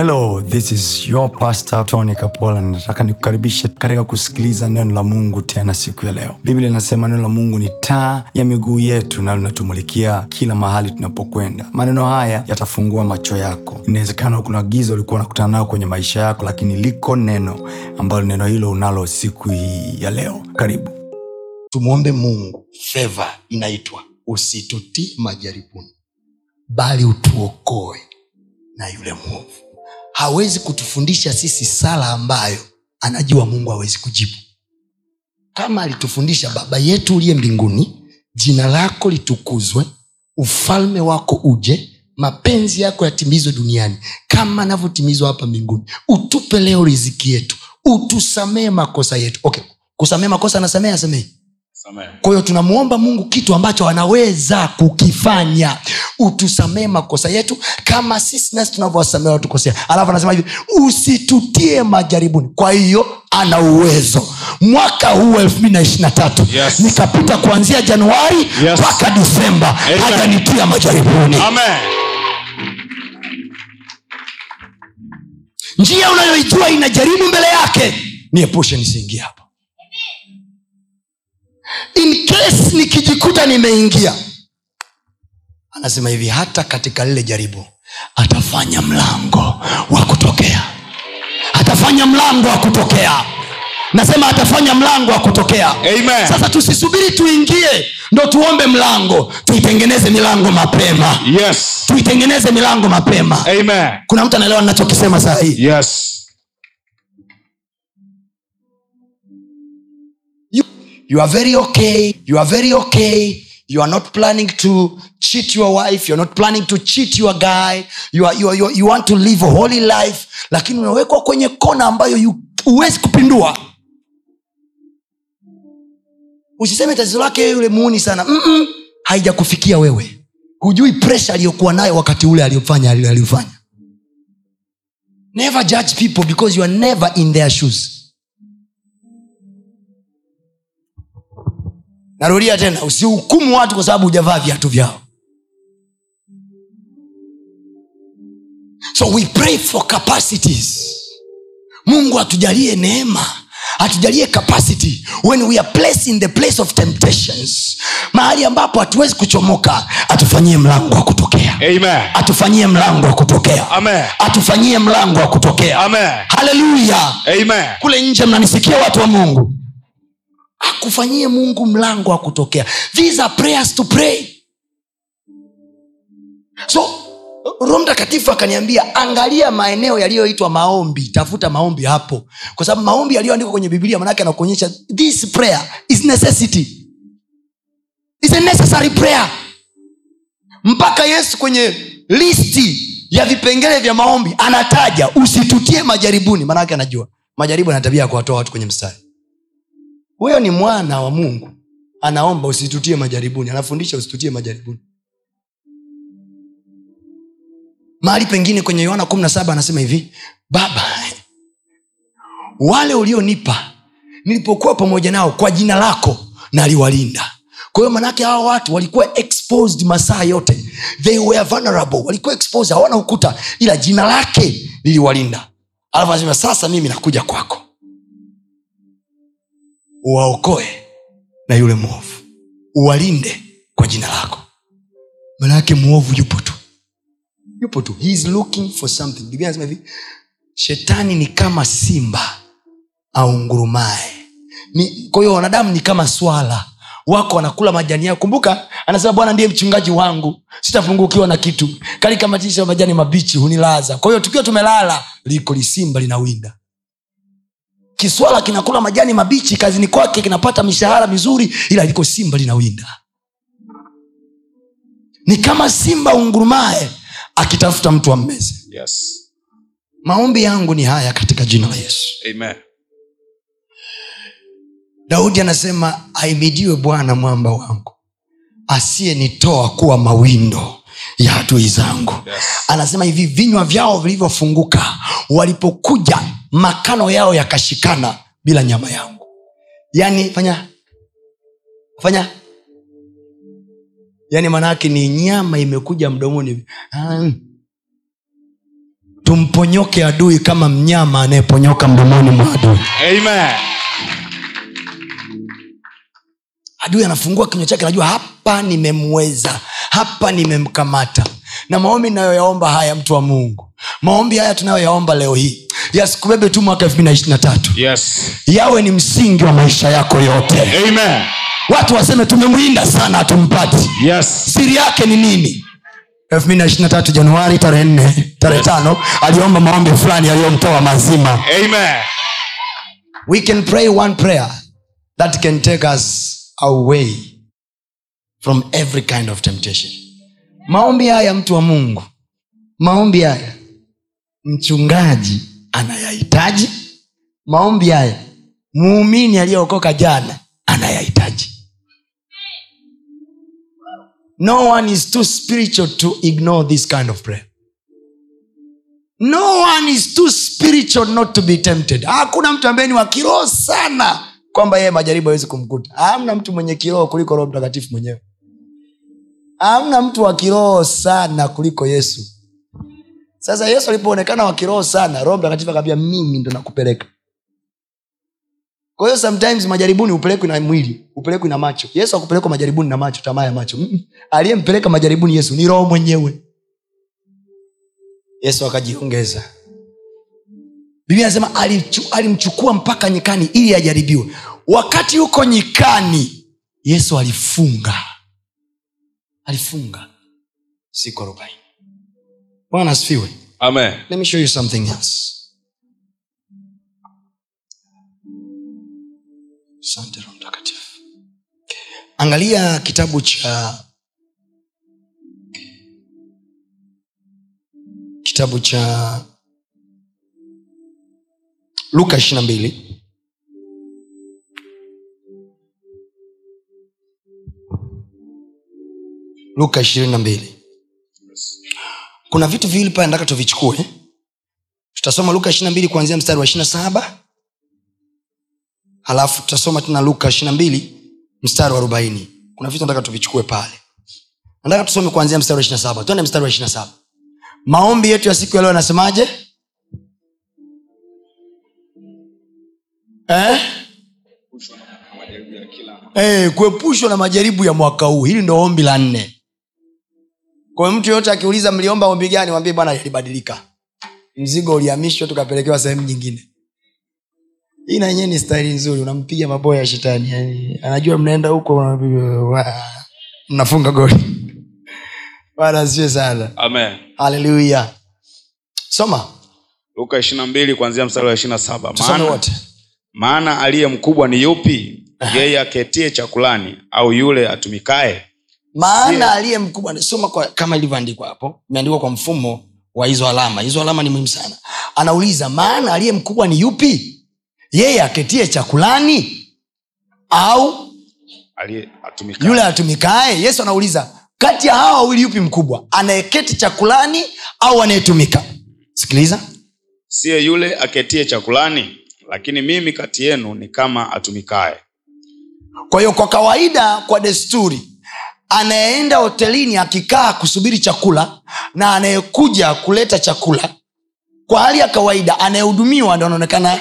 hello this is your pastor tony kapola. Nataka nikukaribishe katika kusikiliza neno la mungu tena siku ya leo. Biblia inasema neno la mungu ni taa ya miguu yetu na linatumulikia kila mahali tunapokwenda. Maneno haya yatafungua macho yako. Inawezekana kuna giza ulikuwa unakutana nao kwenye maisha yako lakini liko neno ambalo neno hilo unalo siku hii ya leo. Karibu. Tumwombe mungu feva inaitwa usitutii majaribuni bali utuokoe na yule mwovu hawezi kutufundisha sisi sala ambayo anajua mungu hawezi kujibu. Kama alitufundisha baba yetu uliye mbinguni jina lako litukuzwe ufalme wako uje mapenzi yako yatimizwe duniani kama anavyotimizwa hapa mbinguni. Utupe leo riziki yetu utusamee makosa yetu. Okay kusamee makosa anasamee asamee kwa hiyo tunamwomba mungu kitu ambacho anaweza kukifanya utusamee makosa yetu kama sisi nasi tunavyowasamea watukosea alafu anasema hivi usitutie majaribuni kwa hiyo ana uwezo mwaka huu elfu mbili na ishiri na tatu Yes. nikapita kuanzia januari Yes. mpaka disemba Amen. hajanitia majaribuni Amen. njia unayoijua inajaribu mbele yake niepushe nisiingie hapo in case nikijikuta nimeingia anasema hivi hata katika lile jaribu atafanya mlango wa kutokea atafanya mlango wa kutokea nasema atafanya mlango wa kutokea Amen. sasa tusisubiri tuingie ndo tuombe mlango tuitengeneze milango mapema Yes. tuitengeneze milango mapema Amen. kuna mtu anaelewa ninachokisema saa hii Yes. You, are very okay you are very okay. You are not planning to cheat your wife you're not planning to cheat your guy. You, are, you, are, you, are, you want to live a holy life lakini unawekwa kwenye kona ambayo huwezi kupindua. Usiseme tatizo lake yule muuni sana. Mm-mm. haijakufikia wewe. Hujui presha aliyokuwa nayo wakati ule aliyofanya aliyofanya. Never judge people because you are never in their shoes narudia tena usihukumu watu kwa sababu hujavaa viatu vyao. So we pray for capacities. Mungu atujalie neema atujalie capacity. When we are placed in the place of temptations mahali ambapo hatuwezi kuchomoka atufanyie mlango wa kutokea. Atufanyie mlango wa kutokea. Atufanyie mlango wa kutokea. Haleluya kule nje mnanisikia watu wa mungu akufanyie mungu mlango wa kutokea. These are prayers to pray. So roho mtakatifu akaniambia angalia maeneo yaliyoitwa maombi. Tafuta maombi hapo. Kwa sababu maombi yaliyoandikwa kwenye biblia manake anakuonyesha this prayer is necessity. Is a necessary prayer. Mpaka yesu kwenye listi ya vipengele vya maombi anataja usitutie majaribuni. Manake anajua majaribu ana ya kuwatoa watu kwenye mstari huyo ni mwana wa mungu. Anaomba usitutie majaribuni. Anafundisha usitutie majaribuni. Mahali pengine kwenye yohana 17 anasema hivi baba wale ulionipa nilipokuwa pamoja nao kwa jina lako naliwalinda. Kwa hiyo manake hawa watu walikuwa exposed masaa yote. They were vulnerable. Walikuwa exposed. Hawana ukuta. Ila jina lake liliwalinda. Alafu anasema sasa mimi nakuja kwako uwaokoe na yule mwovu. Uwalinde kwa jina lako. Manake mwovu yupo tu. Yupo tu. He looking for something. Hivi shetani ni kama simba au ngurumae. Kwa hiyo wanadamu ni kama swala. Wako wanakula majani yao. Kumbuka anasema bwana ndiye mchungaji wangu. Sitapungukiwa na kitu. Kalikamatisha majani mabichi hunilaza. Kwa hiyo tukiwa tumelala liko lisimba linawinda kiswala kinakula majani mabichi kazini kwake kinapata mishahara mizuri ila liko simba linawinda ni kama simba ungurumae akitafuta mtu ammeze Yes. maombi yangu ni haya katika jina la yesu Amen. daudi anasema aimidiwe bwana mwamba wangu asiyenitoa kuwa mawindo ya adui zangu Yes. anasema hivi vinywa vyao vilivyofunguka walipokuja makano yao yakashikana bila nyama yangu yaani fanya fanya yaani manaake ni nyama imekuja mdomoni Ah. tumponyoke adui kama mnyama anayeponyoka mdomoni mwa adui Amen. adui anafungua kinywa chake anajua hapa nimemweza hapa nimemkamata na maombi nayoyaomba haya mtu wa mungu maombi haya tunayoyaomba leo hii yasikubebe tu mwaka elfu mbili na tatu Yes. yawe ni msingi wa maisha yako yote Amen. watu waseme tumemwinda sana hatumpati Yes. siri yake ni nini 2023 januari tarehe nne tarehe tano aliomba maombi fulani yaliyomtoa mazima Amen. we can pray one prayer that can take us away from every kind of temptation maombi haya mtu wa mungu maombi haya mchungaji anayahitaji. Maombi haya muumini aliyeokoka jana anayahitaji. No one is too spiritual to ignore this kind of prayer. No one is too spiritual not to be tempted. Hakuna mtu ambaye ni wa kiroho sana kwamba yeye majaribu hawezi kumkuta. Hamna mtu mwenye kiroho kuliko roho mtakatifu mwenyewe. Hamna mtu wa kiroho sana kuliko yesu sasa yesu alipoonekana wa kiroho sana roho mtakatifu akaambia mimi ndo nakupeleka. Kwa hiyo sometimes majaribuni upelekwi na mwili upelekwi na macho. Yesu akupelekwa majaribuni na macho tamaa ya macho. Aliyempeleka majaribuni yesu ni roho mwenyewe. Yesu akajiongeza. Biblia anasema alimchukua mpaka nyikani ili ajaribiwe. Wakati huko nyikani yesu alifunga. Alifunga. Siku arobaini bwana asifiwe. Amen. let me show you something else. Asante roho mtakatifu. Angalia kitabu cha kitabu cha luka ishirina mbili. Luka ishirini na mbili kuna vitu viwili pale nataka tuvichukue. Tutasoma luka ishirina mbili kuanzia mstari wa ishirina saba. Halafu tutasoma tena luka ishirina mbili mstari wa arobaini. Kuna vitu nataka tuvichukue pale. Nataka tusome kuanzia mstari wa ishirina saba. Twende mstari wa ishirina saba. Maombi yetu ya siku ya leo yanasemaje? Eh? Eh, kuepushwa na majaribu ya mwaka huu. Hili ndo ombi la nne kwa mtu yoyote akiuliza mliomba ombi gani wambie bwana ilibadilika mzigo ulihamishwa tukapelekewa sehemu nyingine. Hii na yenyewe ni staili nzuri unampiga maboya ya shetani yani, anajua mnaenda huko mnafunga goli. Bwana asiwe sana. Haleluya soma. Luka 22 kuanzia mstari wa ishirina saba. Maana, maana aliye mkubwa ni yupi? Yeye aketie chakulani au yule atumikaye? Maana aliye mkubwa soma kwa, kama ilivyoandikwa hapo imeandikwa kwa mfumo wa hizo alama. Hizo alama ni muhimu sana. Anauliza maana aliye mkubwa ni yupi? Yeye aketie chakulani au Aliye yule atumikae yesu anauliza kati ya hawa wawili yupi mkubwa? Anayeketi chakulani au anayetumika? Sikiliza. Siye yule aketie chakulani, lakini mimi kati yenu ni kama atumikae kwa hiyo kwa kawaida kwa desturi anayeenda hotelini akikaa kusubiri chakula na anayekuja kuleta chakula kwa hali ya kawaida anayehudumiwa ndo anaonekana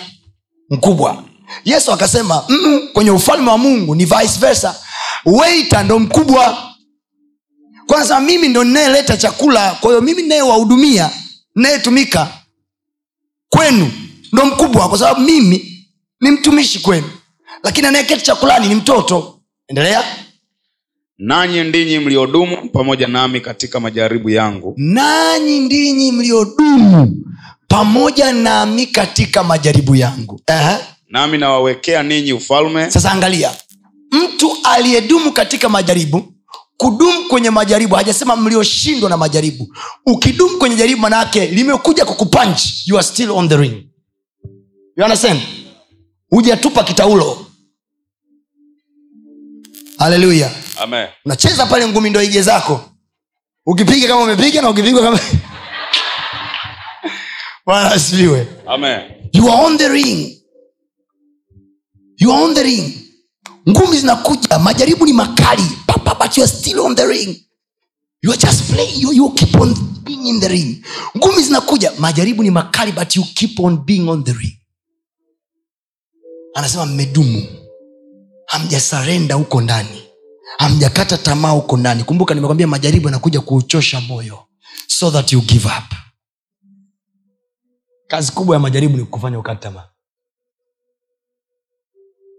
mkubwa. Yesu akasema "Mm-mm, kwenye ufalme wa mungu ni vice versa. Weita ndo mkubwa. Kwanza mimi ndo ninayeleta chakula kwa hiyo mimi ninayewahudumia ninayetumika kwenu ndo mkubwa kwa sababu mimi ni mtumishi kwenu. Lakini anayeketi chakulani ni mtoto. Endelea Nanyi ndinyi mliodumu pamoja nami katika majaribu yangu, nanyi ndinyi mliodumu pamoja nami katika majaribu yangu. Aha. nami nawawekea ninyi ufalme, sasa angalia mtu aliyedumu katika majaribu kudumu kwenye majaribu hajasema mlioshindwa na majaribu. Ukidumu kwenye jaribu manaake limekuja kukupunch. You are still on the ring. You understand? Hujatupa kitaulo. Haleluya. Unacheza pale ngumi ndo ige zako. Ukipiga kama umepiga na ukipigwa kama bwana asifiwe. You are on the ring. You are on the ring. Ngumi zinakuja majaribu ni makali. Papa but you are still on the ring. You are just playing you, you keep on being in the ring. Ngumi zinakuja majaribu ni makali but you keep on being on the ring. Anasema mmedumu. Hamjasarenda huko ndani hamjakata tamaa huko ndani. Kumbuka nimekwambia majaribu yanakuja kuuchosha moyo. So that you give up. Kazi kubwa ya majaribu ni kufanya ukata tamaa.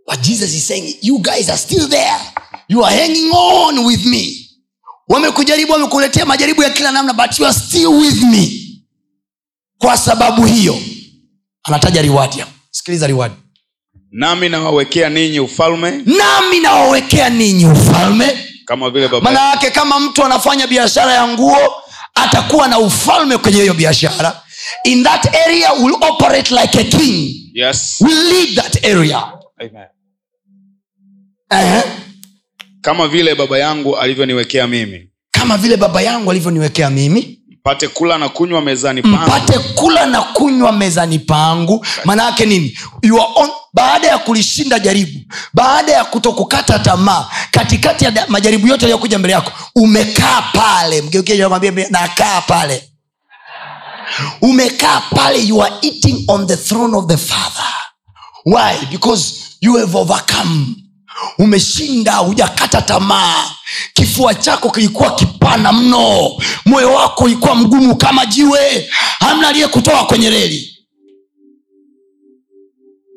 But jesus is saying you guys are still there. You are hanging on with me. Wamekujaribu wamekuletea majaribu ya kila namna but you are still with me. Kwa sababu hiyo anataja riwadi sikiliza reward nami nawawekea ninyi ufalme. Nami nawawekea ninyi ufalme. Kama vile baba maana yake kama mtu anafanya biashara ya nguo atakuwa na ufalme kwenye hiyo biashara. In that area will operate like a king. Yes. will lead that area. Amen. uh-huh. kama vile baba yangu alivyoniwekea mimi. Kama vile baba yangu alivyoniwekea mimi. Mpate kula na kunywa mezani pangu. Mpate kula na kunywa mezani pangu. Maana yake nini? You are on, baada ya kulishinda jaribu baada ya kutokukata tamaa katikati ya majaribu yote yaliyokuja mbele yako umekaa pale. Mgeukiakwambia nakaa pale. Umekaa pale you are eating on the throne of the father. Why? Because you have overcome. Umeshinda hujakata tamaa. Kifua chako kilikuwa kipana mno. Moyo wako ulikuwa mgumu kama jiwe. Hamna aliyekutoa kwenye reli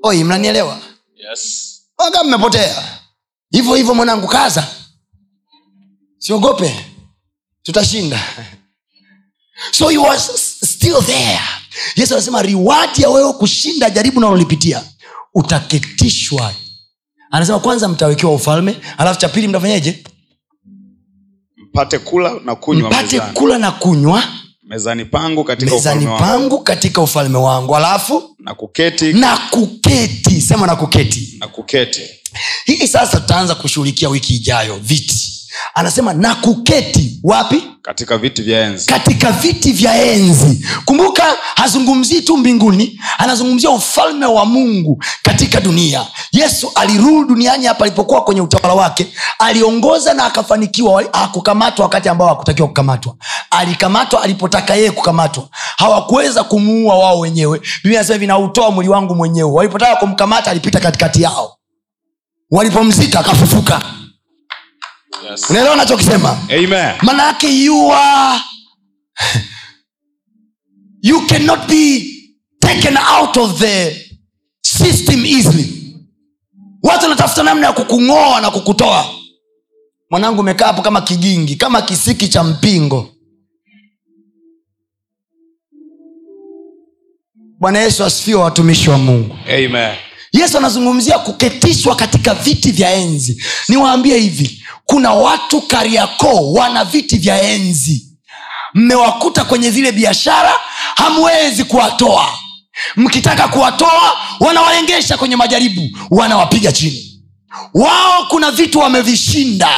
oi mnanielewa? Yes. waga mmepotea. Hivyo hivyo mwanangu kaza. Siogope. Tutashinda. So you are still there. Yesu anasema riwadi ya wewe kushinda jaribu nalolipitia utaketishwa. Anasema kwanza mtawekewa ufalme alafu cha pili mtafanyeje mpate kula na kunywa mpate mezani, kula na kunywa mezani pangu katika mezani ufalme wangu. katika ufalme wangu. Alafu na kuketi. Na kuketi. Sema na kuketi. Na kuketi. Hii sasa tutaanza kushughulikia wiki ijayo viti anasema na kuketi wapi? Katika viti vya enzi. Katika viti vya enzi. Kumbuka hazungumzii tu mbinguni anazungumzia ufalme wa mungu katika dunia. Yesu aliruhu duniani hapa alipokuwa kwenye utawala wake aliongoza na akafanikiwa. Hakukamatwa wakati ambao hakutakiwa kukamatwa. Alikamatwa alipotaka yeye kukamatwa. Hawakuweza kumuua wao wenyewe. Biblia nasema hivi nautoa mwili wangu mwenyewe. Walipotaka kumkamata alipita katikati yao. Walipomzika akafufuka yes. unaelewa nachokisema Amen. yake you are you cannot be taken out of the system easily watu wanatafuta namna ya kukung'oa na kukutoa mwanangu umekaa hapo kama kigingi kama kisiki cha mpingo bwana yesu asifiwe watumishi wa mungu Amen. Yesu anazungumzia kuketishwa katika viti vya enzi. Niwaambie hivi kuna watu kariakoo wana viti vya enzi. Mmewakuta kwenye zile biashara hamwezi kuwatoa. Mkitaka kuwatoa wanawaengesha kwenye majaribu wanawapiga chini. Wao kuna vitu wamevishinda.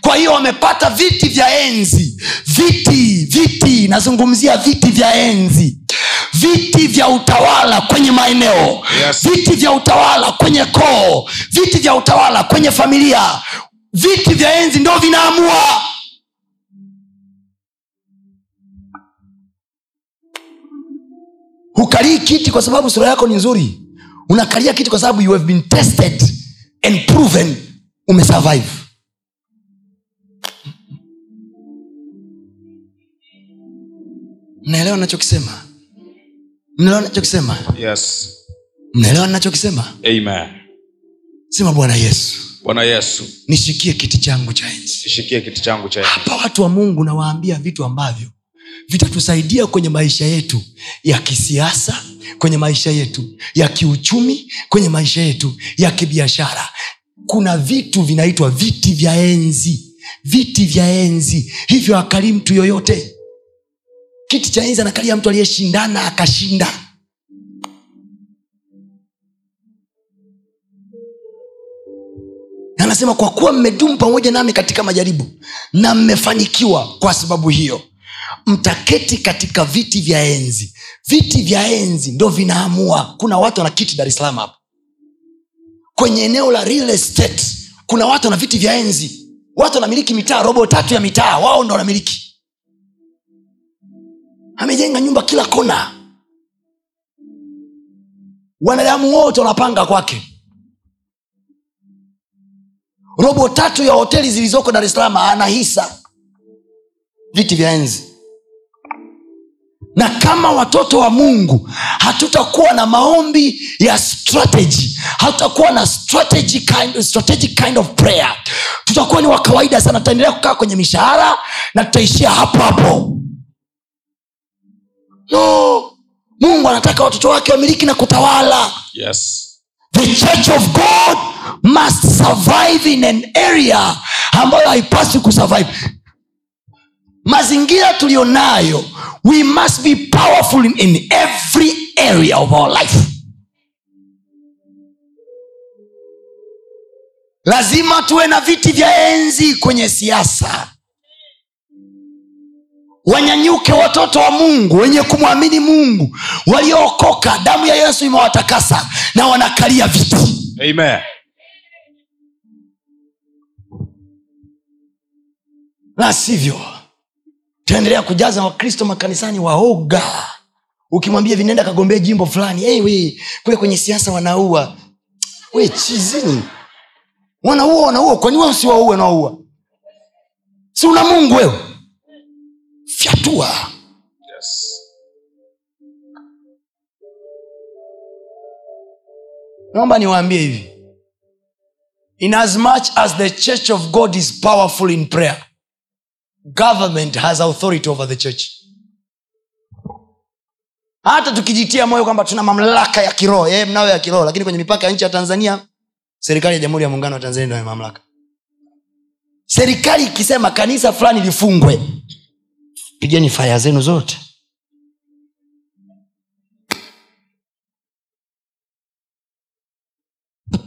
Kwa hiyo wamepata viti vya enzi. Viti viti nazungumzia viti vya enzi viti vya utawala kwenye maeneo. Yes. viti vya utawala kwenye koo. Viti vya utawala kwenye familia. Viti vya enzi ndo vinaamua. Hukalii kiti kwa sababu sura yako ni nzuri. Unakalia kiti kwa sababu you have been tested and proven umesurvive. Naelewa nachokisema mnaelewa nachokisema Yes. mnaelewa nachokisema sema bwana yesu. Bwana yesu. Nishikie kiti changu cha enzi. Kiti changu cha hapa watu wa mungu nawaambia vitu ambavyo vitatusaidia kwenye maisha yetu ya kisiasa kwenye maisha yetu ya kiuchumi kwenye maisha yetu ya kibiashara. Kuna vitu vinaitwa viti vya enzi. Viti vya enzi. Hivyo akali mtu yoyote kiti cha enzi anakalia mtu aliyeshindana akashinda. Anasema kwa kuwa mmedumu pamoja nami katika majaribu na mmefanikiwa kwa sababu hiyo mtaketi katika viti vya enzi. Viti vya enzi ndo vinaamua. Kuna watu wana kiti dar salaam hapa. Kwenye eneo la real estate kuna watu wana viti vya enzi. Watu wanamiliki mitaa robo tatu ya mitaa wao ndo wanamiliki amejenga nyumba kila kona. Wanadamu wote wanapanga kwake. Robo tatu ya hoteli zilizoko dar es salaam ana viti vya enzi. Na kama watoto wa mungu hatutakuwa na maombi ya strategy. Hatutakuwa na strategy kind, strategic kind of prayer. Tutakuwa ni wa kawaida sana. Tutaendelea kukaa kwenye mishahara na tutaishia hapo hapo no! Mungu anataka watoto wake wamiliki na kutawala. Yes. The church of god must survive in an area ambayo haipaswi kusurvive. Mazingira tuliyonayo we must be powerful in, in every area of our life. Lazima tuwe na viti vya enzi kwenye siasa wanyanyuke watoto wa mungu wenye kumwamini mungu. Waliookoka damu ya yesu imewatakasa na wanakalia viti. Amen. La sivyo taendelea kujaza wakristo makanisani waoga. Ukimwambia vinaenda kagombea jimbo fulani. Hey, we kule kwenye siasa wanaua. We chizini. Wanaua wanaua. Kwani wewe usiwaue nawaua si una mungu wewe fyatua yes. Naomba niwaambie hivi. In as much as the church of god is powerful in prayer government has authority over the church. Hata tukijitia moyo kwamba tuna mamlaka ya kiroho yeye mnayo ya kiroho lakini kwenye mipaka ya nchi ya tanzania serikali ya jamhuri ya muungano wa tanzania ndio mamlaka. Serikali ikisema kanisa fulani lifungwe pigeni faya zenu zote.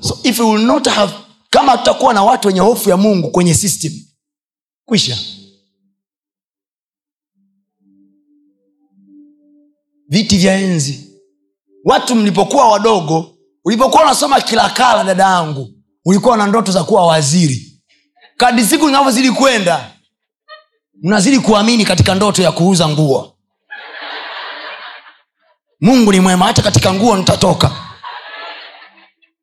So if you will not have kama tutakuwa na watu wenye hofu ya mungu kwenye system kwisha. Viti vya enzi. Watu mlipokuwa wadogo ulipokuwa unasoma kilakala dada yangu ulikuwa na ndoto za kuwa waziri. Kadi siku zinavyozidi kwenda mnazidi kuamini katika ndoto ya kuuza nguo. Mungu ni mwema hata katika nguo nitatoka.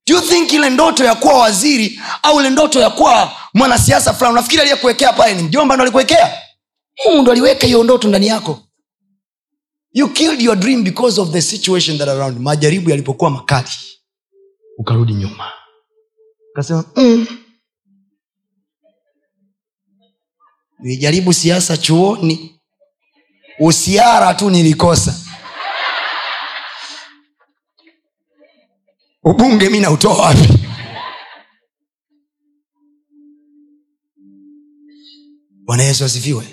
Do you think ile ndoto ya kuwa waziri au ile ndoto ya kuwa mwanasiasa fulani unafikiri aliyekuwekea pale ni mjomba ndo alikuwekea? Mungu ndo aliweka hiyo ndoto ndani yako. You killed your dream because of the situation that around majaribu yalipokuwa makali ukarudi nyuma. Ukasema mm. Nilijaribu siasa chuoni. Usiara tu nilikosa. Ubunge mi nautoa wapi? Bwana yesu asifiwe.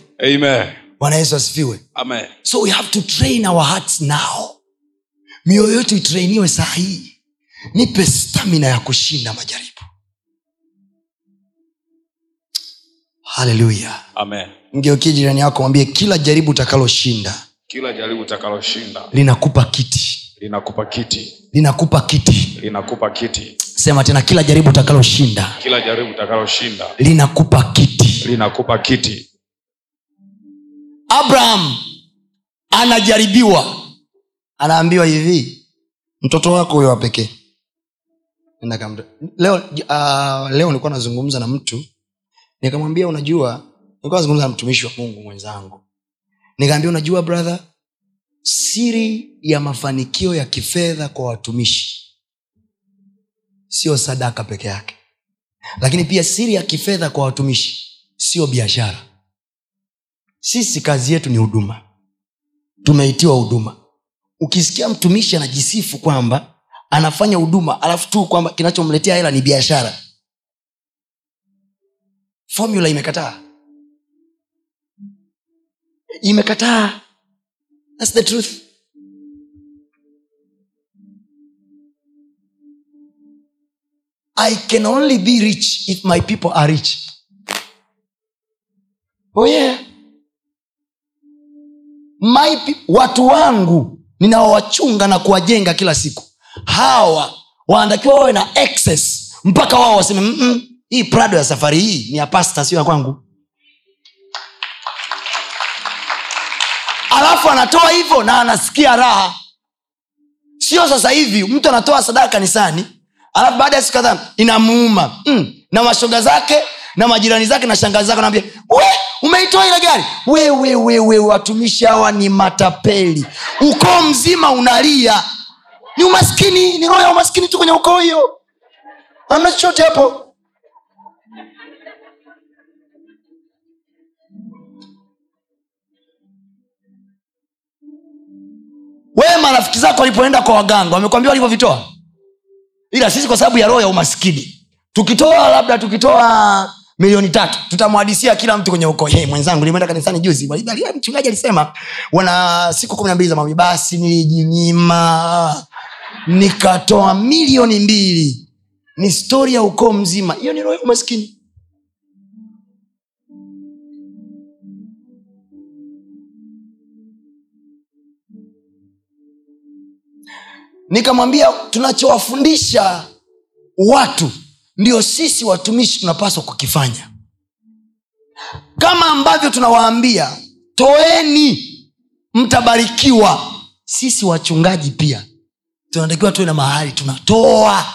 Bwana yesu asifiwe. Amen. So we have to train our hearts now. Mioyo yetu itrainiwe saa hii. Nipe stamina ya kushinda majaribu haleluya mgeukie jirani yako mwambie kila jaribu utakaloshinda kila jaribu utakaloshinda. linakupa kiti. Linakupa kiti. Linakupa kiti. Linakupa kiti. Sema tena kila jaribu utakaloshinda kila jaribu utakaloshinda. linakupa kiti. Linakupa kiti. Abraham anajaribiwa. Anaambiwa hivi mtoto wako huyo wa pekee. Leo uh, leo nilikuwa nazungumza na mtu nikamwambia unajua nilikuwa nazungumza na mtumishi wa mungu mwenzangu. Nikaambia unajua brother siri ya mafanikio ya kifedha kwa watumishi sio sadaka peke yake. Lakini pia siri ya kifedha kwa watumishi sio biashara. Sisi kazi yetu ni huduma. Tumeitiwa huduma. Ukisikia mtumishi anajisifu kwamba anafanya huduma alafu tu kwamba kinachomletea hela ni biashara formula imekataa. Imekataa. Thats the truth. I can only be rich if my people are rich. Oh yeah. My pe- watu wangu ninaowachunga na kuwajenga kila siku. Hawa wanatakiwa wawe na excess mpaka wao waseme "Mm-mm, hii prado ya safari hii ni ya pasta sio ya kwangu. Alafu anatoa hivyo na anasikia raha. Sio sasa hivi mtu anatoa sadaka kanisani alafu baada ya siku kadhaa inamuuma. Mm. na mashoga zake na majirani zake na shangazi zake naambia umeitoa ile gari? Wewe wewe watumishi hawa ni matapeli. Ukoo mzima unalia. Ni umaskini ni roho ya umaskini tu kwenye ukoo hiyo. Amna chochote hapo wewe marafiki zako walipoenda kwa waganga wamekwambia walivyovitoa? Ila sisi kwa sababu ya roho ya umaskini tukitoa labda tukitoa milioni tatu tutamwadisia kila mtu kwenye ukoo. Hey, mwenzangu nimeenda kanisani juzi. Wali- mchungaji alisema wana siku kumi na mbili za maombi basi nilijinyima nikatoa milioni mbili. Ni stori ya ukoo mzima. Hiyo ni roho ya umaskini nikamwambia tunachowafundisha watu ndio sisi watumishi tunapaswa kukifanya. Kama ambavyo tunawaambia toeni mtabarikiwa. Sisi wachungaji pia tunatakiwa tuwe na mahali tunatoa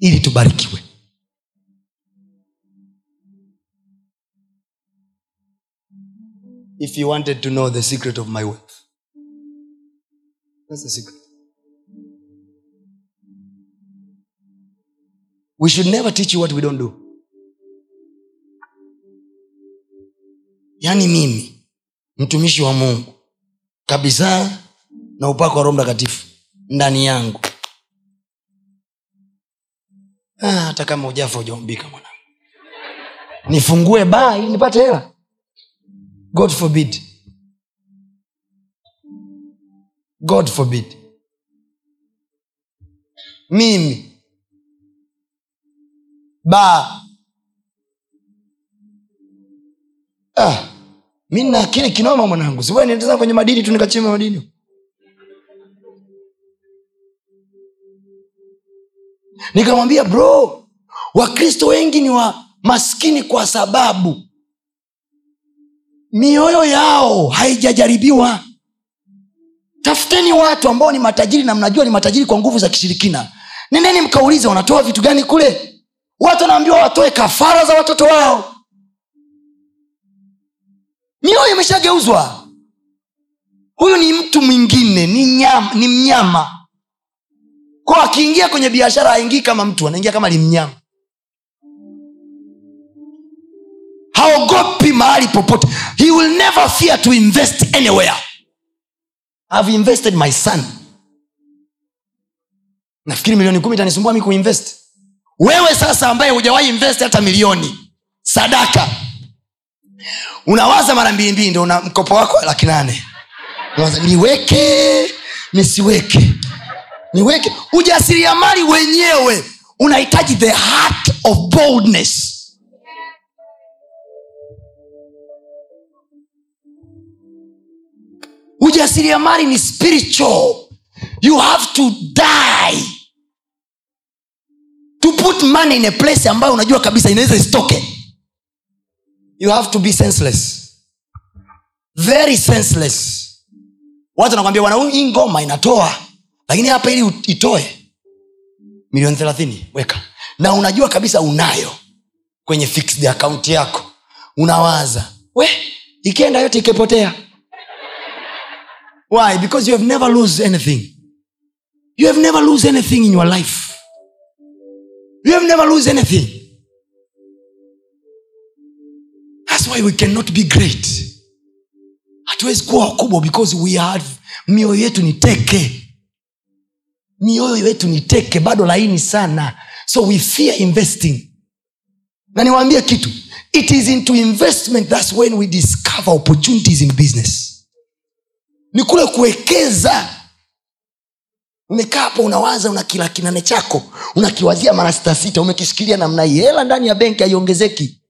ili tubarikiwe. If you wanted to know the secret of my wealth. That's the secret we should never teach you what we don't do. Yaani mimi mtumishi wa mungu kabisa na upako wa roho mtakatifu ndani yangu. Ah, kama ujafa ujaumbika mwanangu. Nifungue baa ili nipate hela. God forbid. God forbid. Mimi baa ah, mi na akili kinoma mwanangu. Siwe niendeza kwenye madini tu nikachima madini. Nikamwambia bro wakristo wengi ni wa maskini kwa sababu mioyo yao haijajaribiwa. Tafuteni watu ambao ni matajiri na mnajua ni matajiri kwa nguvu za kishirikina. Nendeni mkaulize wanatoa vitu gani kule watu wanaambiwa watoe kafara za watoto wao. Mioyo imeshageuzwa. Huyu ni mtu mwingine ni, ni mnyama. Kwa akiingia kwenye biashara aingii kama mtu anaingia kama ni mnyama. Haogopi mahali popote. He will never fear to invest anywhere. I've invested my son. Nafikiri milioni kumi itanisumbua mi kuinvest wewe sasa ambaye hujawahi invest hata milioni sadaka. Unawaza mara mbilimbili mbili ndo una mkopo wako wa laki niweke nisiweke niweke. Ujasiriamali wenyewe unahitaji the heart of boldness. Ujasiriamali ni spiritual. You have to die to put money in a place ambayo unajua kabisa inaweza isitoke you have to be senseless. Very senseless. Watu wanakwambia bwana hii ngoma inatoa lakini hapa ili itoe milioni thelathini weka. Na unajua kabisa unayo kwenye fixed account yako. Unawaza we ikienda yote ikipotea why? Because you have never lose anything. You have never lose anything in your life you have never lose anything. That's why we cannot be great. Hatuwezi kuwa wakubwa because we have mioyo yetu ni teke. Mioyo yetu ni teke bado laini sana. So we fear investing. Na niwaambie kitu it is into investment thats when we discover opportunities in business. Ni kule kuwekeza umekaa hapo unawaza una kila kinane chako unakiwazia mara sita sita umekishikilia namna hii. Hela ndani ya benki haiongezeki.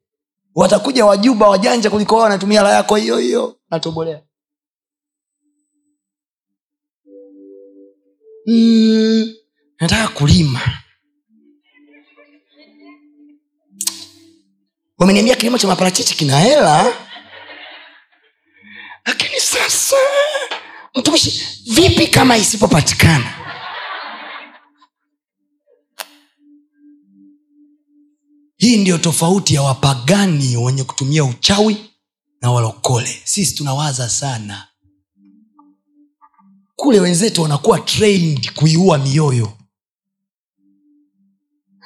Watakuja wajuba wajanja kuliko wao wanatumia hela yako hiyo hiyo. Natobolea. Mm, nataka kulima. Wameniambia kilimo cha maparachichi kina hela. Lakini sasa mtumishi vipi kama isipopatikana hii ndiyo tofauti ya wapagani wenye kutumia uchawi na walokole. Sisi tunawaza sana. Kule wenzetu wanakuwa trained kuiua mioyo.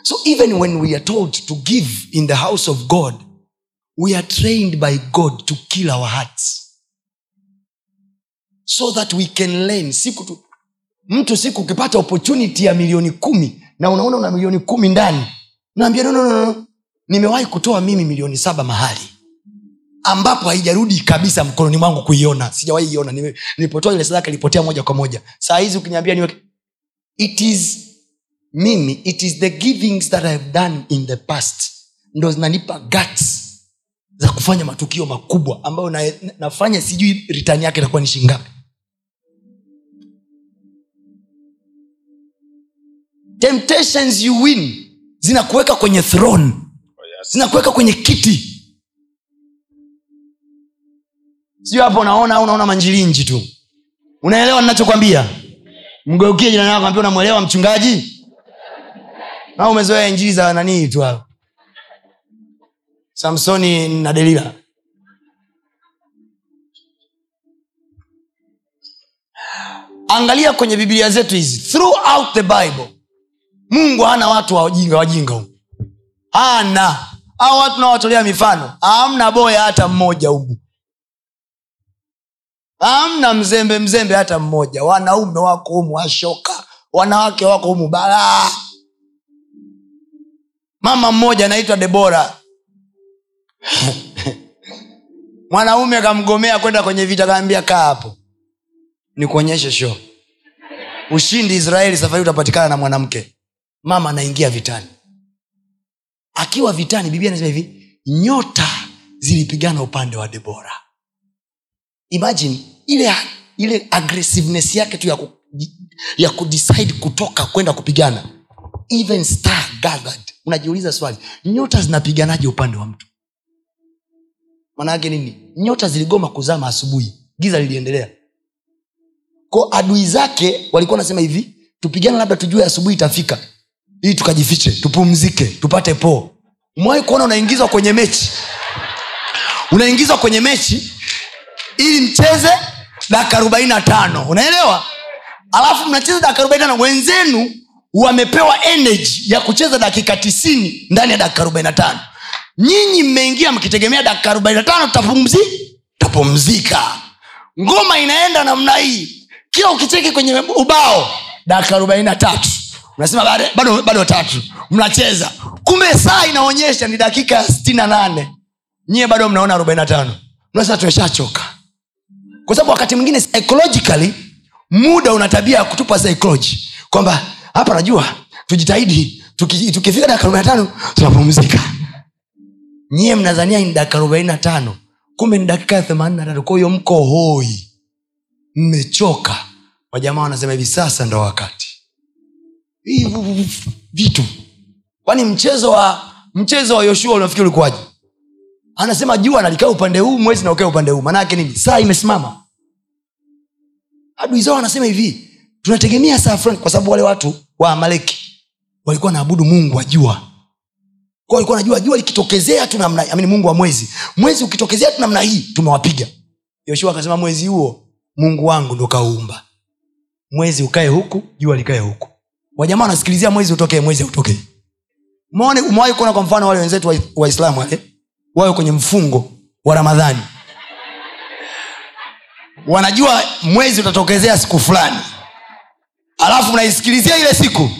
So even when we are told to give in the house of god we are trained by god to kill our hearts. So that we can learn. Siku tu, mtu siku ukipata opportunity ya milioni kumi na unaona una milioni kumi ndani naambia no, no, no, no. Nimewahi kutoa mimi milioni saba mahali ambapo haijarudi kabisa mkononi mwangu kuiona. Sijawahi iona. Nilipotoa ile sadaka ilipotea moja kwa moja. Saa hizi ukiniambia niweke it is mimi it is the givings that I've done in the past ndo zinanipa guts za kufanya matukio makubwa ambayo na, nafanya sijui ritani yake itakuwa ni shingapi temptations you win zinakuweka kwenye throne zinakuweka kwenye kiti. Sio hapo unaona au unaona manjilinji tu. Unaelewa ninachokwambia? Mgeukie jirani yako ambia unamwelewa mchungaji. Na umezoea injili za nanii tu hapo samsoni na delila. Angalia kwenye biblia zetu hizi throughout the bible mungu hana watu wajinga wajinga hana au watu nawatolea mifano. Amna boya hata mmoja humu amna mzembe mzembe hata mmoja. Wanaume wako humu washoka. Wanawake wako humu balaa mama mmoja anaitwa debora. Mwanaume akamgomea kwenda kwenye vita kaambia kaa hapo. Nikuonyeshe sho ushindi israeli safari utapatikana na mwanamke. Mama anaingia vitani akiwa vitani biblia anasema hivi nyota zilipigana upande wa debora. Imagine ile ile aggressiveness yake tu ya, ku, ya kudecide kutoka kwenda kupigana. Even star gathered. Unajiuliza swali nyota zinapiganaje upande wa mtu? Manaake nini? Nyota ziligoma kuzama asubuhi. Giza liliendelea. Ko adui zake walikuwa wanasema hivi tupigane labda tujue asubuhi itafika. Ili tukajifiche tupumzike tupate poo umewahi kuona unaingizwa kwenye mechi? Unaingizwa kwenye mechi ili mcheze dakika arobaini na tano. Unaelewa? Alafu mnacheza dakika arobaini tano wenzenu wamepewa energy ya kucheza dakika tisini ndani ya dakika arobaini na tano. Nyinyi mmeingia mkitegemea dakika arobaini na tano tutapumzi tapumzika ngoma inaenda namna hii. Kila ukicheki kwenye ubao dakika arobaini na tatu. Unasema bado, bado, bado tatu. Mnacheza kumbe saa inaonyesha ni dakika ya sitini na nane. Nyie bado mnaona arobaini na tano. Nasa tumeshachoka. Kwa sababu wakati mwingine psychologically muda una tabia ya kutupa psychology. Kwamba hapa najua tujitahidi tuki- dakika arobaini tano tunapumzika. Nyie mnazania ni dakika arobaini na tano. Kumbe ni dakika ya themanini na tatu. Kwahiyo mko hoi. Mmechoka. Wajamaa wanasema hivi sasa ndo wakati. Vitu kwani mchezo wa mchezo wa yoshua unafikiri ulikuwaje anasema jua nalikaa upande huu mwezi naukaa upande huu. Maanaake nini? Saa imesimama. Adui zao anasema hivi tunategemea saa fulani kwa sababu wale watu wa amaleki walikuwa naabudu mungu wa jua. Kwa walikuwa najua jua likitokezea tu namna amini mungu wa mwezi. Mwezi ukitokezea tu namna hii tumewapiga. Yoshua akasema mwezi huo mungu wangu ndo kauumba mwezi ukae huku jua likae huku. Wajamaa wanasikilizia mwezi utokee mwezi autokee Umeona- umewahi kuona kwa mfano wale wenzetu waislamu wa wale wawe kwenye mfungo wa ramadhani. Wanajua mwezi utatokezea siku fulani. Alafu unaisikilizia ile siku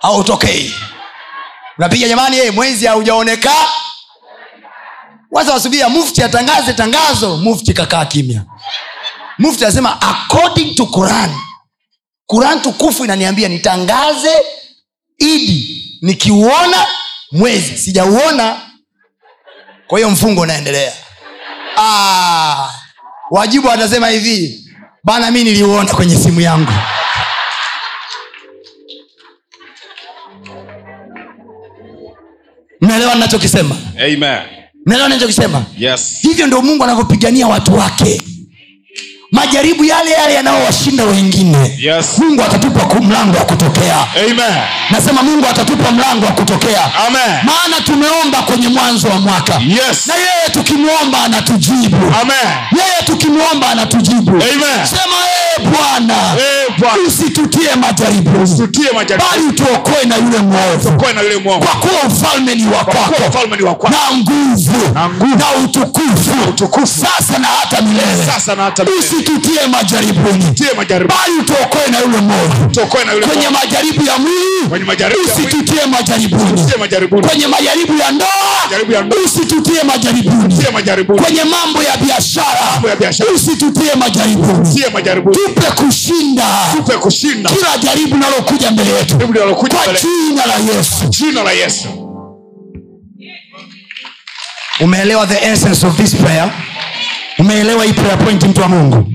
hautokei. Unapiga jamani hey, mwezi haujaoneka. Waza wasubiria mufti atangaze tangazo mufti kakaa kimya. Mufti anasema according to quran. Quran tukufu inaniambia nitangaze idi nikiuona mwezi sijauona. Kwa hiyo mfungo unaendelea. Ah, wajibu atasema hivi bana mi niliuona kwenye simu yangu. Mnaelewa nachokisema mnaelewa nachokisema yes. Hivyo ndio mungu anavyopigania watu wake majaribu yale yale yanayowashinda wengine. Yes. Mungu atatupa mlango wa kutokea. Amen. Nasema mungu atatupa mlango wa kutokea. Amen. Maana tumeomba kwenye mwanzo wa mwaka. Yes. Na yeye tukimwomba anatujibu. Amen. Yeye tukimwomba anatujibu. Amen. sema ee bwana Eh, usitutie majaribu. bali utuokoe na yule mwovu. Kwa kuwa ufalme ni wa kwa kwako. ufalme ni wa kwako. Na nguvu. Na na utukufu. Utukufu. sasa na hata milele usitutie majaribuni. Bali utuokoe na yule kwenye majaribu ya mwili Kwenye majaribu ya mwili. usitutie majaribuni. Majaribu kwenye majaribu ya ndoa usitutie majaribuni. Kwenye mambo ya biashara usitutie majaribuni. Tupe kushinda. Kila jaribu nalokuja mbele yetu. Kwa jina la yesu. Jina la Yesu. Umeelewa the essence of this prayer umeelewa hii prayer point mtu wa mungu?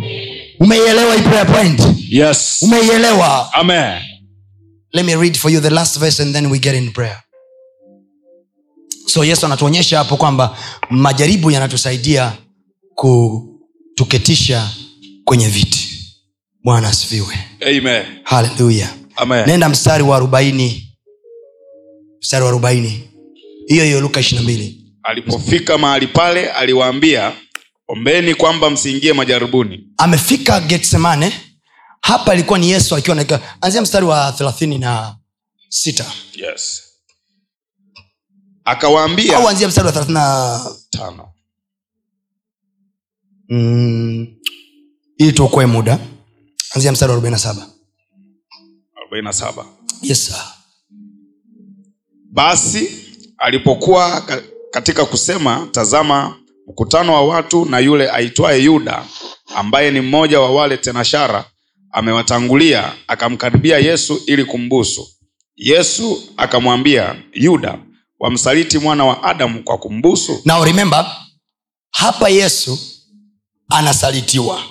Umeielewa hii prayer point? Yes. Umeielewa amen. Let me read for you the last verse and then we get in prayer. So yesu anatuonyesha hapo kwamba majaribu yanatusaidia kutuketisha kwenye viti. Bwana asifiwe. Amen. Haleluya amen. Nenda mstari wa arobaini. Mstari wa arobaini. Hiyo hiyo luka ishiri na mbili. Alipofika mahali pale aliwaambia ombeni kwamba msiingie majaribuni. Amefika getsemane. Hapa ilikuwa ni yesu akiwa naika anzia mstari wa thelathini na sita. Yes. Akawaambia au anzia mstari wa thelathini na tano. Mm, ili tuokoe muda. Anzia mstari wa arobaini na saba. 47 yes sir. basi alipokuwa katika kusema tazama mkutano wa watu na yule aitwaye yuda ambaye ni mmoja wa wale tenashara amewatangulia akamkaribia yesu ili kumbusu. Yesu akamwambia yuda wamsaliti mwana wa adamu kwa kumbusu? Now remember hapa yesu anasalitiwa.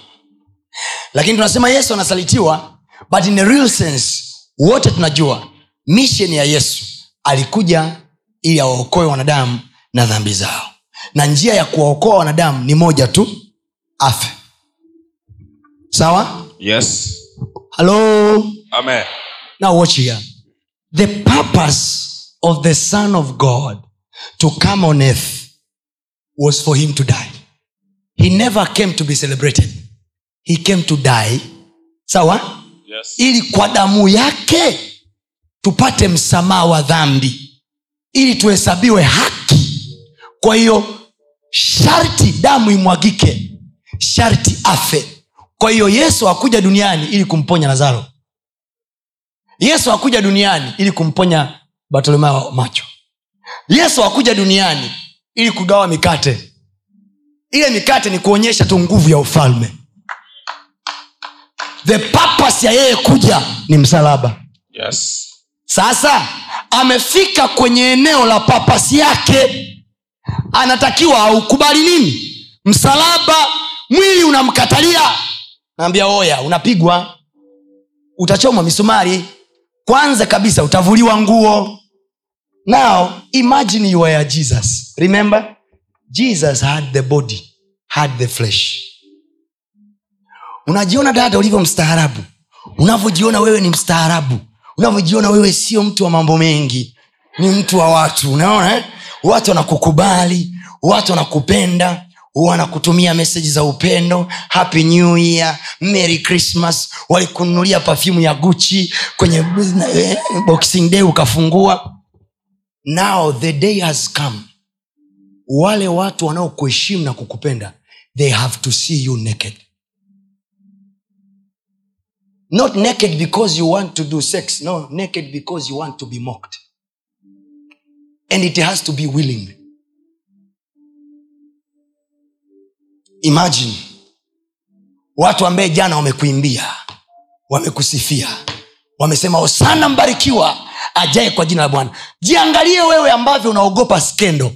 Lakini tunasema yesu anasalitiwa but in a real sense wote tunajua misheni ya yesu alikuja ili awaokoe wanadamu na dhambi zao na njia ya kuwaokoa wanadamu ni moja tu afe. Sawa? Yes. Halo amen. Now watch here. The purpose of the son of god to come on earth was for him to die. He never came to be celebrated. He came to die. Sawa? Yes. Ili kwa damu yake tupate msamaha wa dhambi. Ili tuhesabiwe haki kwa hiyo sharti damu imwagike sharti afe. Kwa hiyo yesu hakuja duniani ili kumponya lazaro. Yesu hakuja duniani ili kumponya bartolomeo macho. Yesu hakuja duniani ili kugawa mikate. Ile mikate ni kuonyesha tu nguvu ya ufalme. The purpose ya yeye kuja ni msalaba. Yes. Sasa amefika kwenye eneo la papasi yake anatakiwa aukubali nini? Msalaba mwili unamkatalia. Naambia oya unapigwa. Utachomwa misumari. Kwanza kabisa utavuliwa nguo. Now imagine you are jesus. Remember? Jesus had the body had the flesh. Unajiona dada ulivyo mstaarabu. Unavyojiona wewe ni mstaarabu. Unavyojiona wewe sio mtu wa mambo mengi. Ni mtu wa watu. Unaona eh? Watu wanakukubali watu wanakupenda wanakutumia meseji za upendo happy new year merry christmas. Walikununulia pafyumu ya guchi kwenye eh, boxing day ukafungua. Now the day has come. Wale watu wanaokuheshimu na kukupenda they have to see you naked. Not naked because you want to do sex no naked because you want to be mocked and it has to be willing imagine watu ambaye jana wamekuimbia wamekusifia wamesema osana mbarikiwa ajae kwa jina la bwana. Jiangalie wewe ambavyo unaogopa skendo.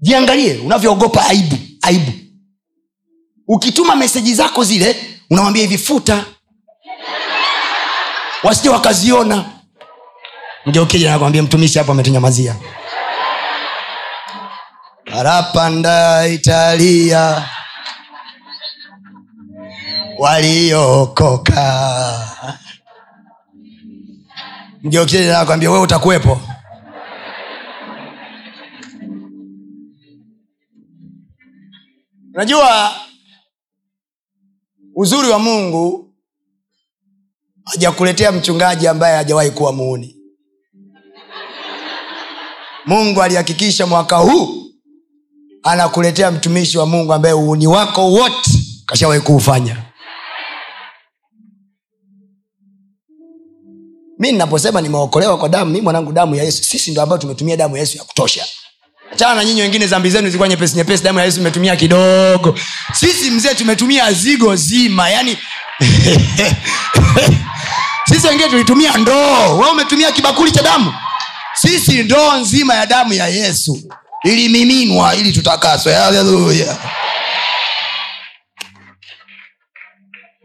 Jiangalie unavyoogopa aibu aibu. Ukituma meseji zako zile unawambia hivi futa. Wasije wakaziona mgeukija nakwambia mtumishi hapo ametunyamazia. Arapanda italia. Waliokoka mgeukinakwambia wee utakuwepo? Unajua uzuri wa mungu hajakuletea mchungaji ambaye hajawahi kuwa muuni mungu alihakikisha mwaka huu anakuletea mtumishi wa mungu ambaye uuni wako wote kashawahi kuufanya. Mi ninaposema nimeokolewa kwa damu mi mwanangu damu ya yesu sisi ndo ambayo tumetumia damu ya yesu ya kutosha. Achana na nyinyi wengine zambi zenu zilikuwa nyepesi nyepesi damu ya yesu imetumia kidogo. Sisi mzee tumetumia zigo zima yani sisi wengine tulitumia ndoo. We umetumia kibakuli cha damu sisi ndoo nzima ya damu ya yesu ilimiminwa ili tutakaswe. Haleluya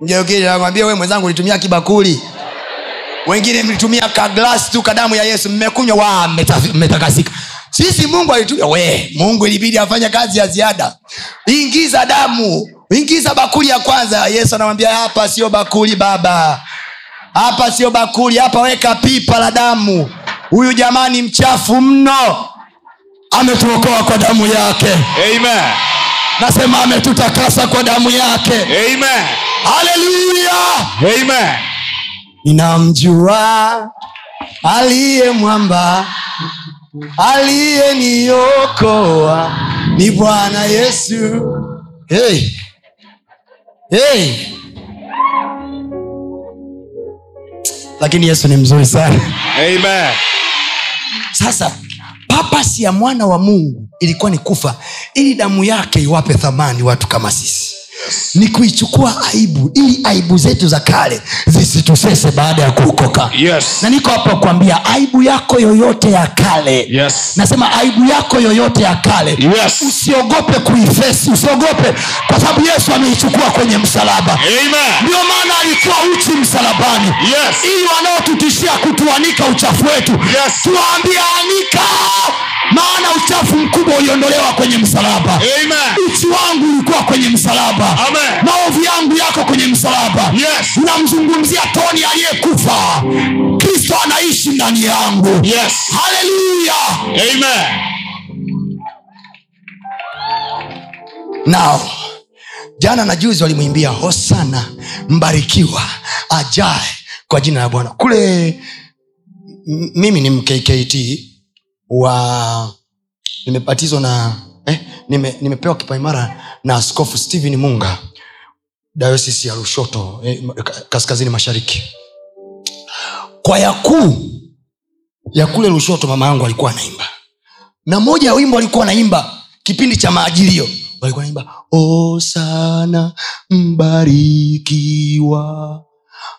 mgeukinakwambia we mwenzangu ulitumia kibakuli. Wengine mlitumia kaglasi tu kadamu ya yesu. Mmekunywa wa mmetakasika. Sisi mungu alitumia we mungu ilibidi afanye kazi ya ziada. Ingiza damu ingiza bakuli ya kwanza. Yesu anamwambia hapa sio bakuli baba. Hapa sio bakuli hapa weka pipa la damu huyu jamani mchafu mno. Ametuokoa kwa damu yake. Amen. nasema ametutakasa kwa damu yake. Haleluya. Ninamjua aliye mwamba aliyeniokoa ni bwana yesu. Hey. Hey. Lakini yesu ni mzuri sana Amen. sasa papasi ya mwana wa mungu ilikuwa ni kufa ili damu yake iwape thamani watu kama sisi ni kuichukua aibu ili aibu zetu za kale zisitusese baada ya kuokoka Yes. na niko hapa kuambia aibu yako yoyote ya kale Yes. nasema aibu yako yoyote ya kale Yes. usiogope kuifesi usiogope kwa sababu yesu ameichukua kwenye msalaba ndio maana alikuwa uchi msalabani Yes. ili wanaotutishia kutuanika uchafu wetu Yes. tuwaambie anika maana uchafu mkubwa uliondolewa kwenye msalaba. Uchi wangu ulikuwa kwenye msalaba. Maovu yangu yako kwenye msalaba. Yes. unamzungumzia toni aliyekufa. Kristo anaishi ndani yangu. Yes. haleluya nao jana na juzi walimwimbia hosana mbarikiwa ajae kwa jina la bwana. Kule mimi ni mkkt wa nimebatizwa na eh, nime, nimepewa kipaimara na askofu stephen munga dayosisi ya lushoto eh, kaskazini mashariki. Kwaya kuu ya kule lushoto mama yangu alikuwa anaimba. Na moja ya wimbo alikuwa anaimba kipindi cha maajilio walikuwa naimba osana sana mbarikiwa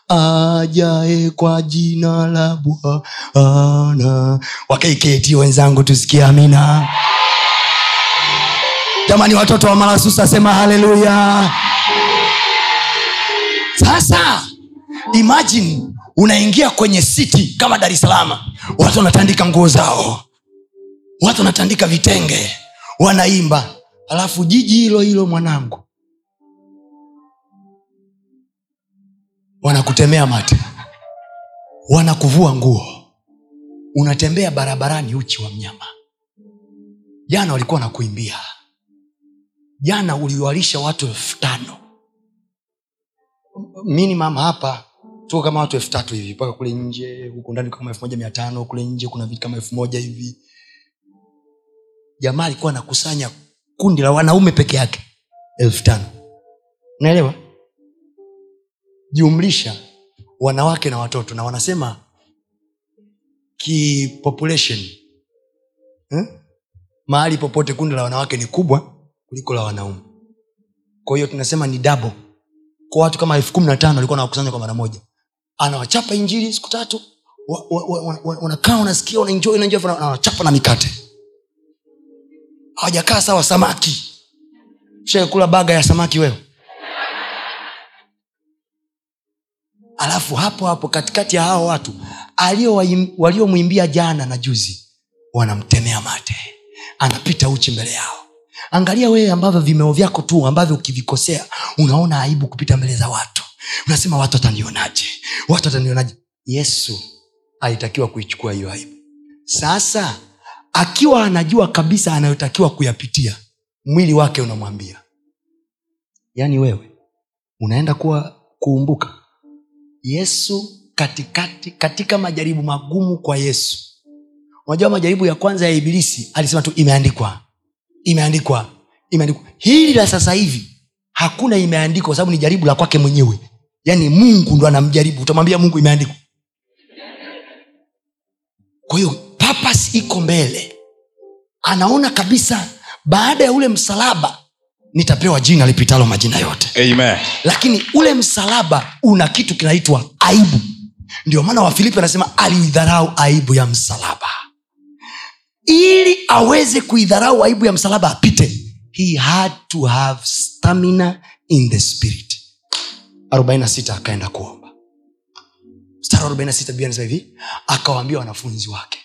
ajae kwa jina la bwana. Wakaiketi wenzangu tusikie amina. Jamani watoto wa malasusa asema haleluya. Sasa imagine unaingia kwenye siti kama dar es salaam. Watu wanatandika nguo zao. Watu wanatandika vitenge. Wanaimba. Alafu jiji hilo hilo mwanangu wanakutemea mate. Wanakuvua nguo. Unatembea barabarani uchi wa mnyama. Jana walikuwa wanakuimbia. Jana uliwalisha watu elfu tano. Minimum hapa tuko kama watu elfu tatu hivi mpaka kule nje huku ndani kama elfu moja mia tano kule nje kuna vitu kama elfu moja hivi. Jamaa alikuwa anakusanya kundi la wanaume peke yake elfu tano. Unaelewa jumlisha wanawake na watoto na wanasema kipopulation hmm? mahali popote kundi la wanawake ni kubwa kuliko la wanaume. Kwa hiyo tunasema ni dabo kwa watu kama elfu kumi na tano walikuwa nawakusanya kwa mara moja. Anawachapa injili siku tatu wa- wa- wa- wa- wa- wanakaa wanasikia wanaenjoy na mikate. Hawajakaa sawa samaki. Shakula baga ya samaki wewe alafu hapo hapo katikati ya hao watu waliomwimbia jana na juzi wanamtemea mate. Anapita uchi mbele yao. Angalia wewe ambavyo vimeo vyako tu ambavyo ukivikosea unaona aibu kupita mbele za watu. Unasema watu watanionaje? Watu watanionaje? Yesu alitakiwa kuichukua hiyo aibu. Sasa akiwa anajua kabisa anayotakiwa kuyapitia mwili wake unamwambia. Yaani wewe unaenda kuwa kuumbuka yesu katikati katika majaribu magumu kwa yesu. Unajua majaribu ya kwanza ya ibilisi alisema tu imeandikwa imeandikwa imeandikwa. Hili la sasa hivi hakuna imeandikwa kwa sababu ni jaribu la kwake mwenyewe. Yaani mungu ndo anamjaribu. Utamwambia mungu imeandikwa? Kwa hiyo papas iko mbele. Anaona kabisa baada ya ule msalaba nitapewa jina lipitalo majina yote. Amen. lakini ule msalaba una kitu kinaitwa aibu. Ndio maana wafilipi anasema aliidharau aibu ya msalaba. Ili aweze kuidharau aibu ya msalaba apite he had to have stamina in the spirit. 46 akaenda kuomba. Mstari 46 biblia anasema hivi akawaambia wanafunzi wake.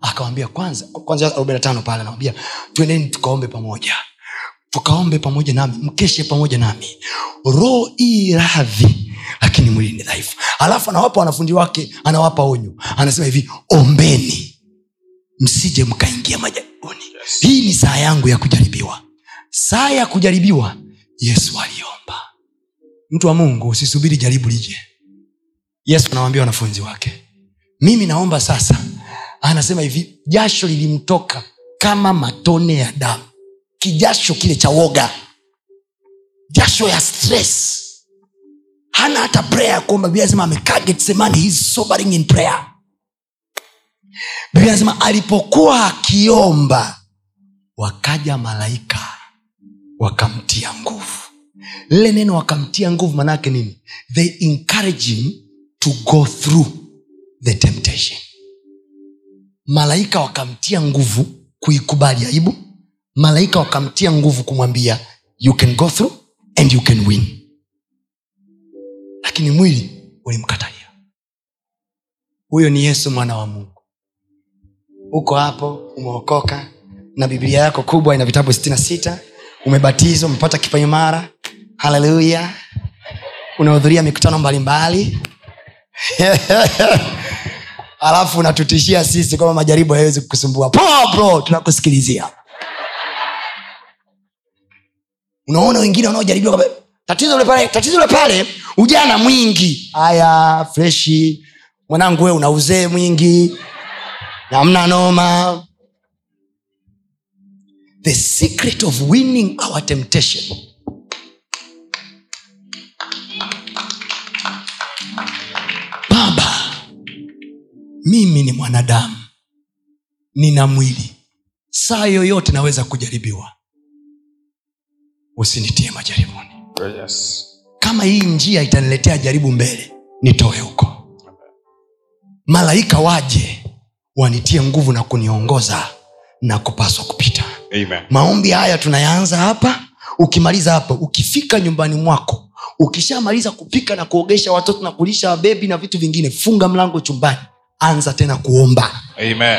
Akawambia kwanza kwanza 45 pale anawambia twendeni tukaombe pamoja tukaombe pamoja nami mkeshe pamoja nami. Roho hii radhi lakini mwili ni dhaifu. Alafu anawapa wanafunzi wake anawapa onyo. Anasema hivi ombeni msije mkaingia majaribuni Yes. hii ni saa yangu ya kujaribiwa. Saa ya kujaribiwa yesu aliomba. Mtu wa mungu usisubiri jaribu lije. Yesu anawambia wanafunzi wake mimi naomba sasa. Anasema hivi jasho lilimtoka kama matone ya damu kijasho kile cha woga. Jasho ya stress. Hana hata prayer ya kuomba. Biblia anasema amekaa getsemani he's sobering in prayer. Biblia anasema alipokuwa akiomba wakaja malaika wakamtia nguvu. Lile neno wakamtia nguvu manaake nini? They encourage him to go through the temptation. Malaika wakamtia nguvu kuikubali aibu malaika wakamtia nguvu kumwambia you can go through and you can win. Lakini mwili ulimkatalia. Huyo ni yesu mwana wa mungu. Uko hapo umeokoka na biblia yako kubwa ina vitabu 66 umebatizwa umepata kipaimara haleluya. Unahudhuria mikutano mbalimbali. Alafu unatutishia sisi kwamba majaribu hayawezi kukusumbua. Po tunakusikilizia unaona wengine wanaojaribiwa tatizo pale tatizo pale ujana mwingi. Haya freshi. Mwanangu we una uzee mwingi. Namna noma. The secret of winning our temptation. Baba mimi ni mwanadamu. Nina mwili. Saa yoyote naweza kujaribiwa usinitie majaribuni Yes. kama hii njia itaniletea jaribu mbele nitoe huko malaika waje wanitie nguvu na kuniongoza na kupaswa kupita Amen. maombi haya tunayaanza hapa ukimaliza hapa ukifika nyumbani mwako ukishamaliza kupika na kuogesha watoto na kulisha wabebi na vitu vingine funga mlango chumbani anza tena kuomba Amen.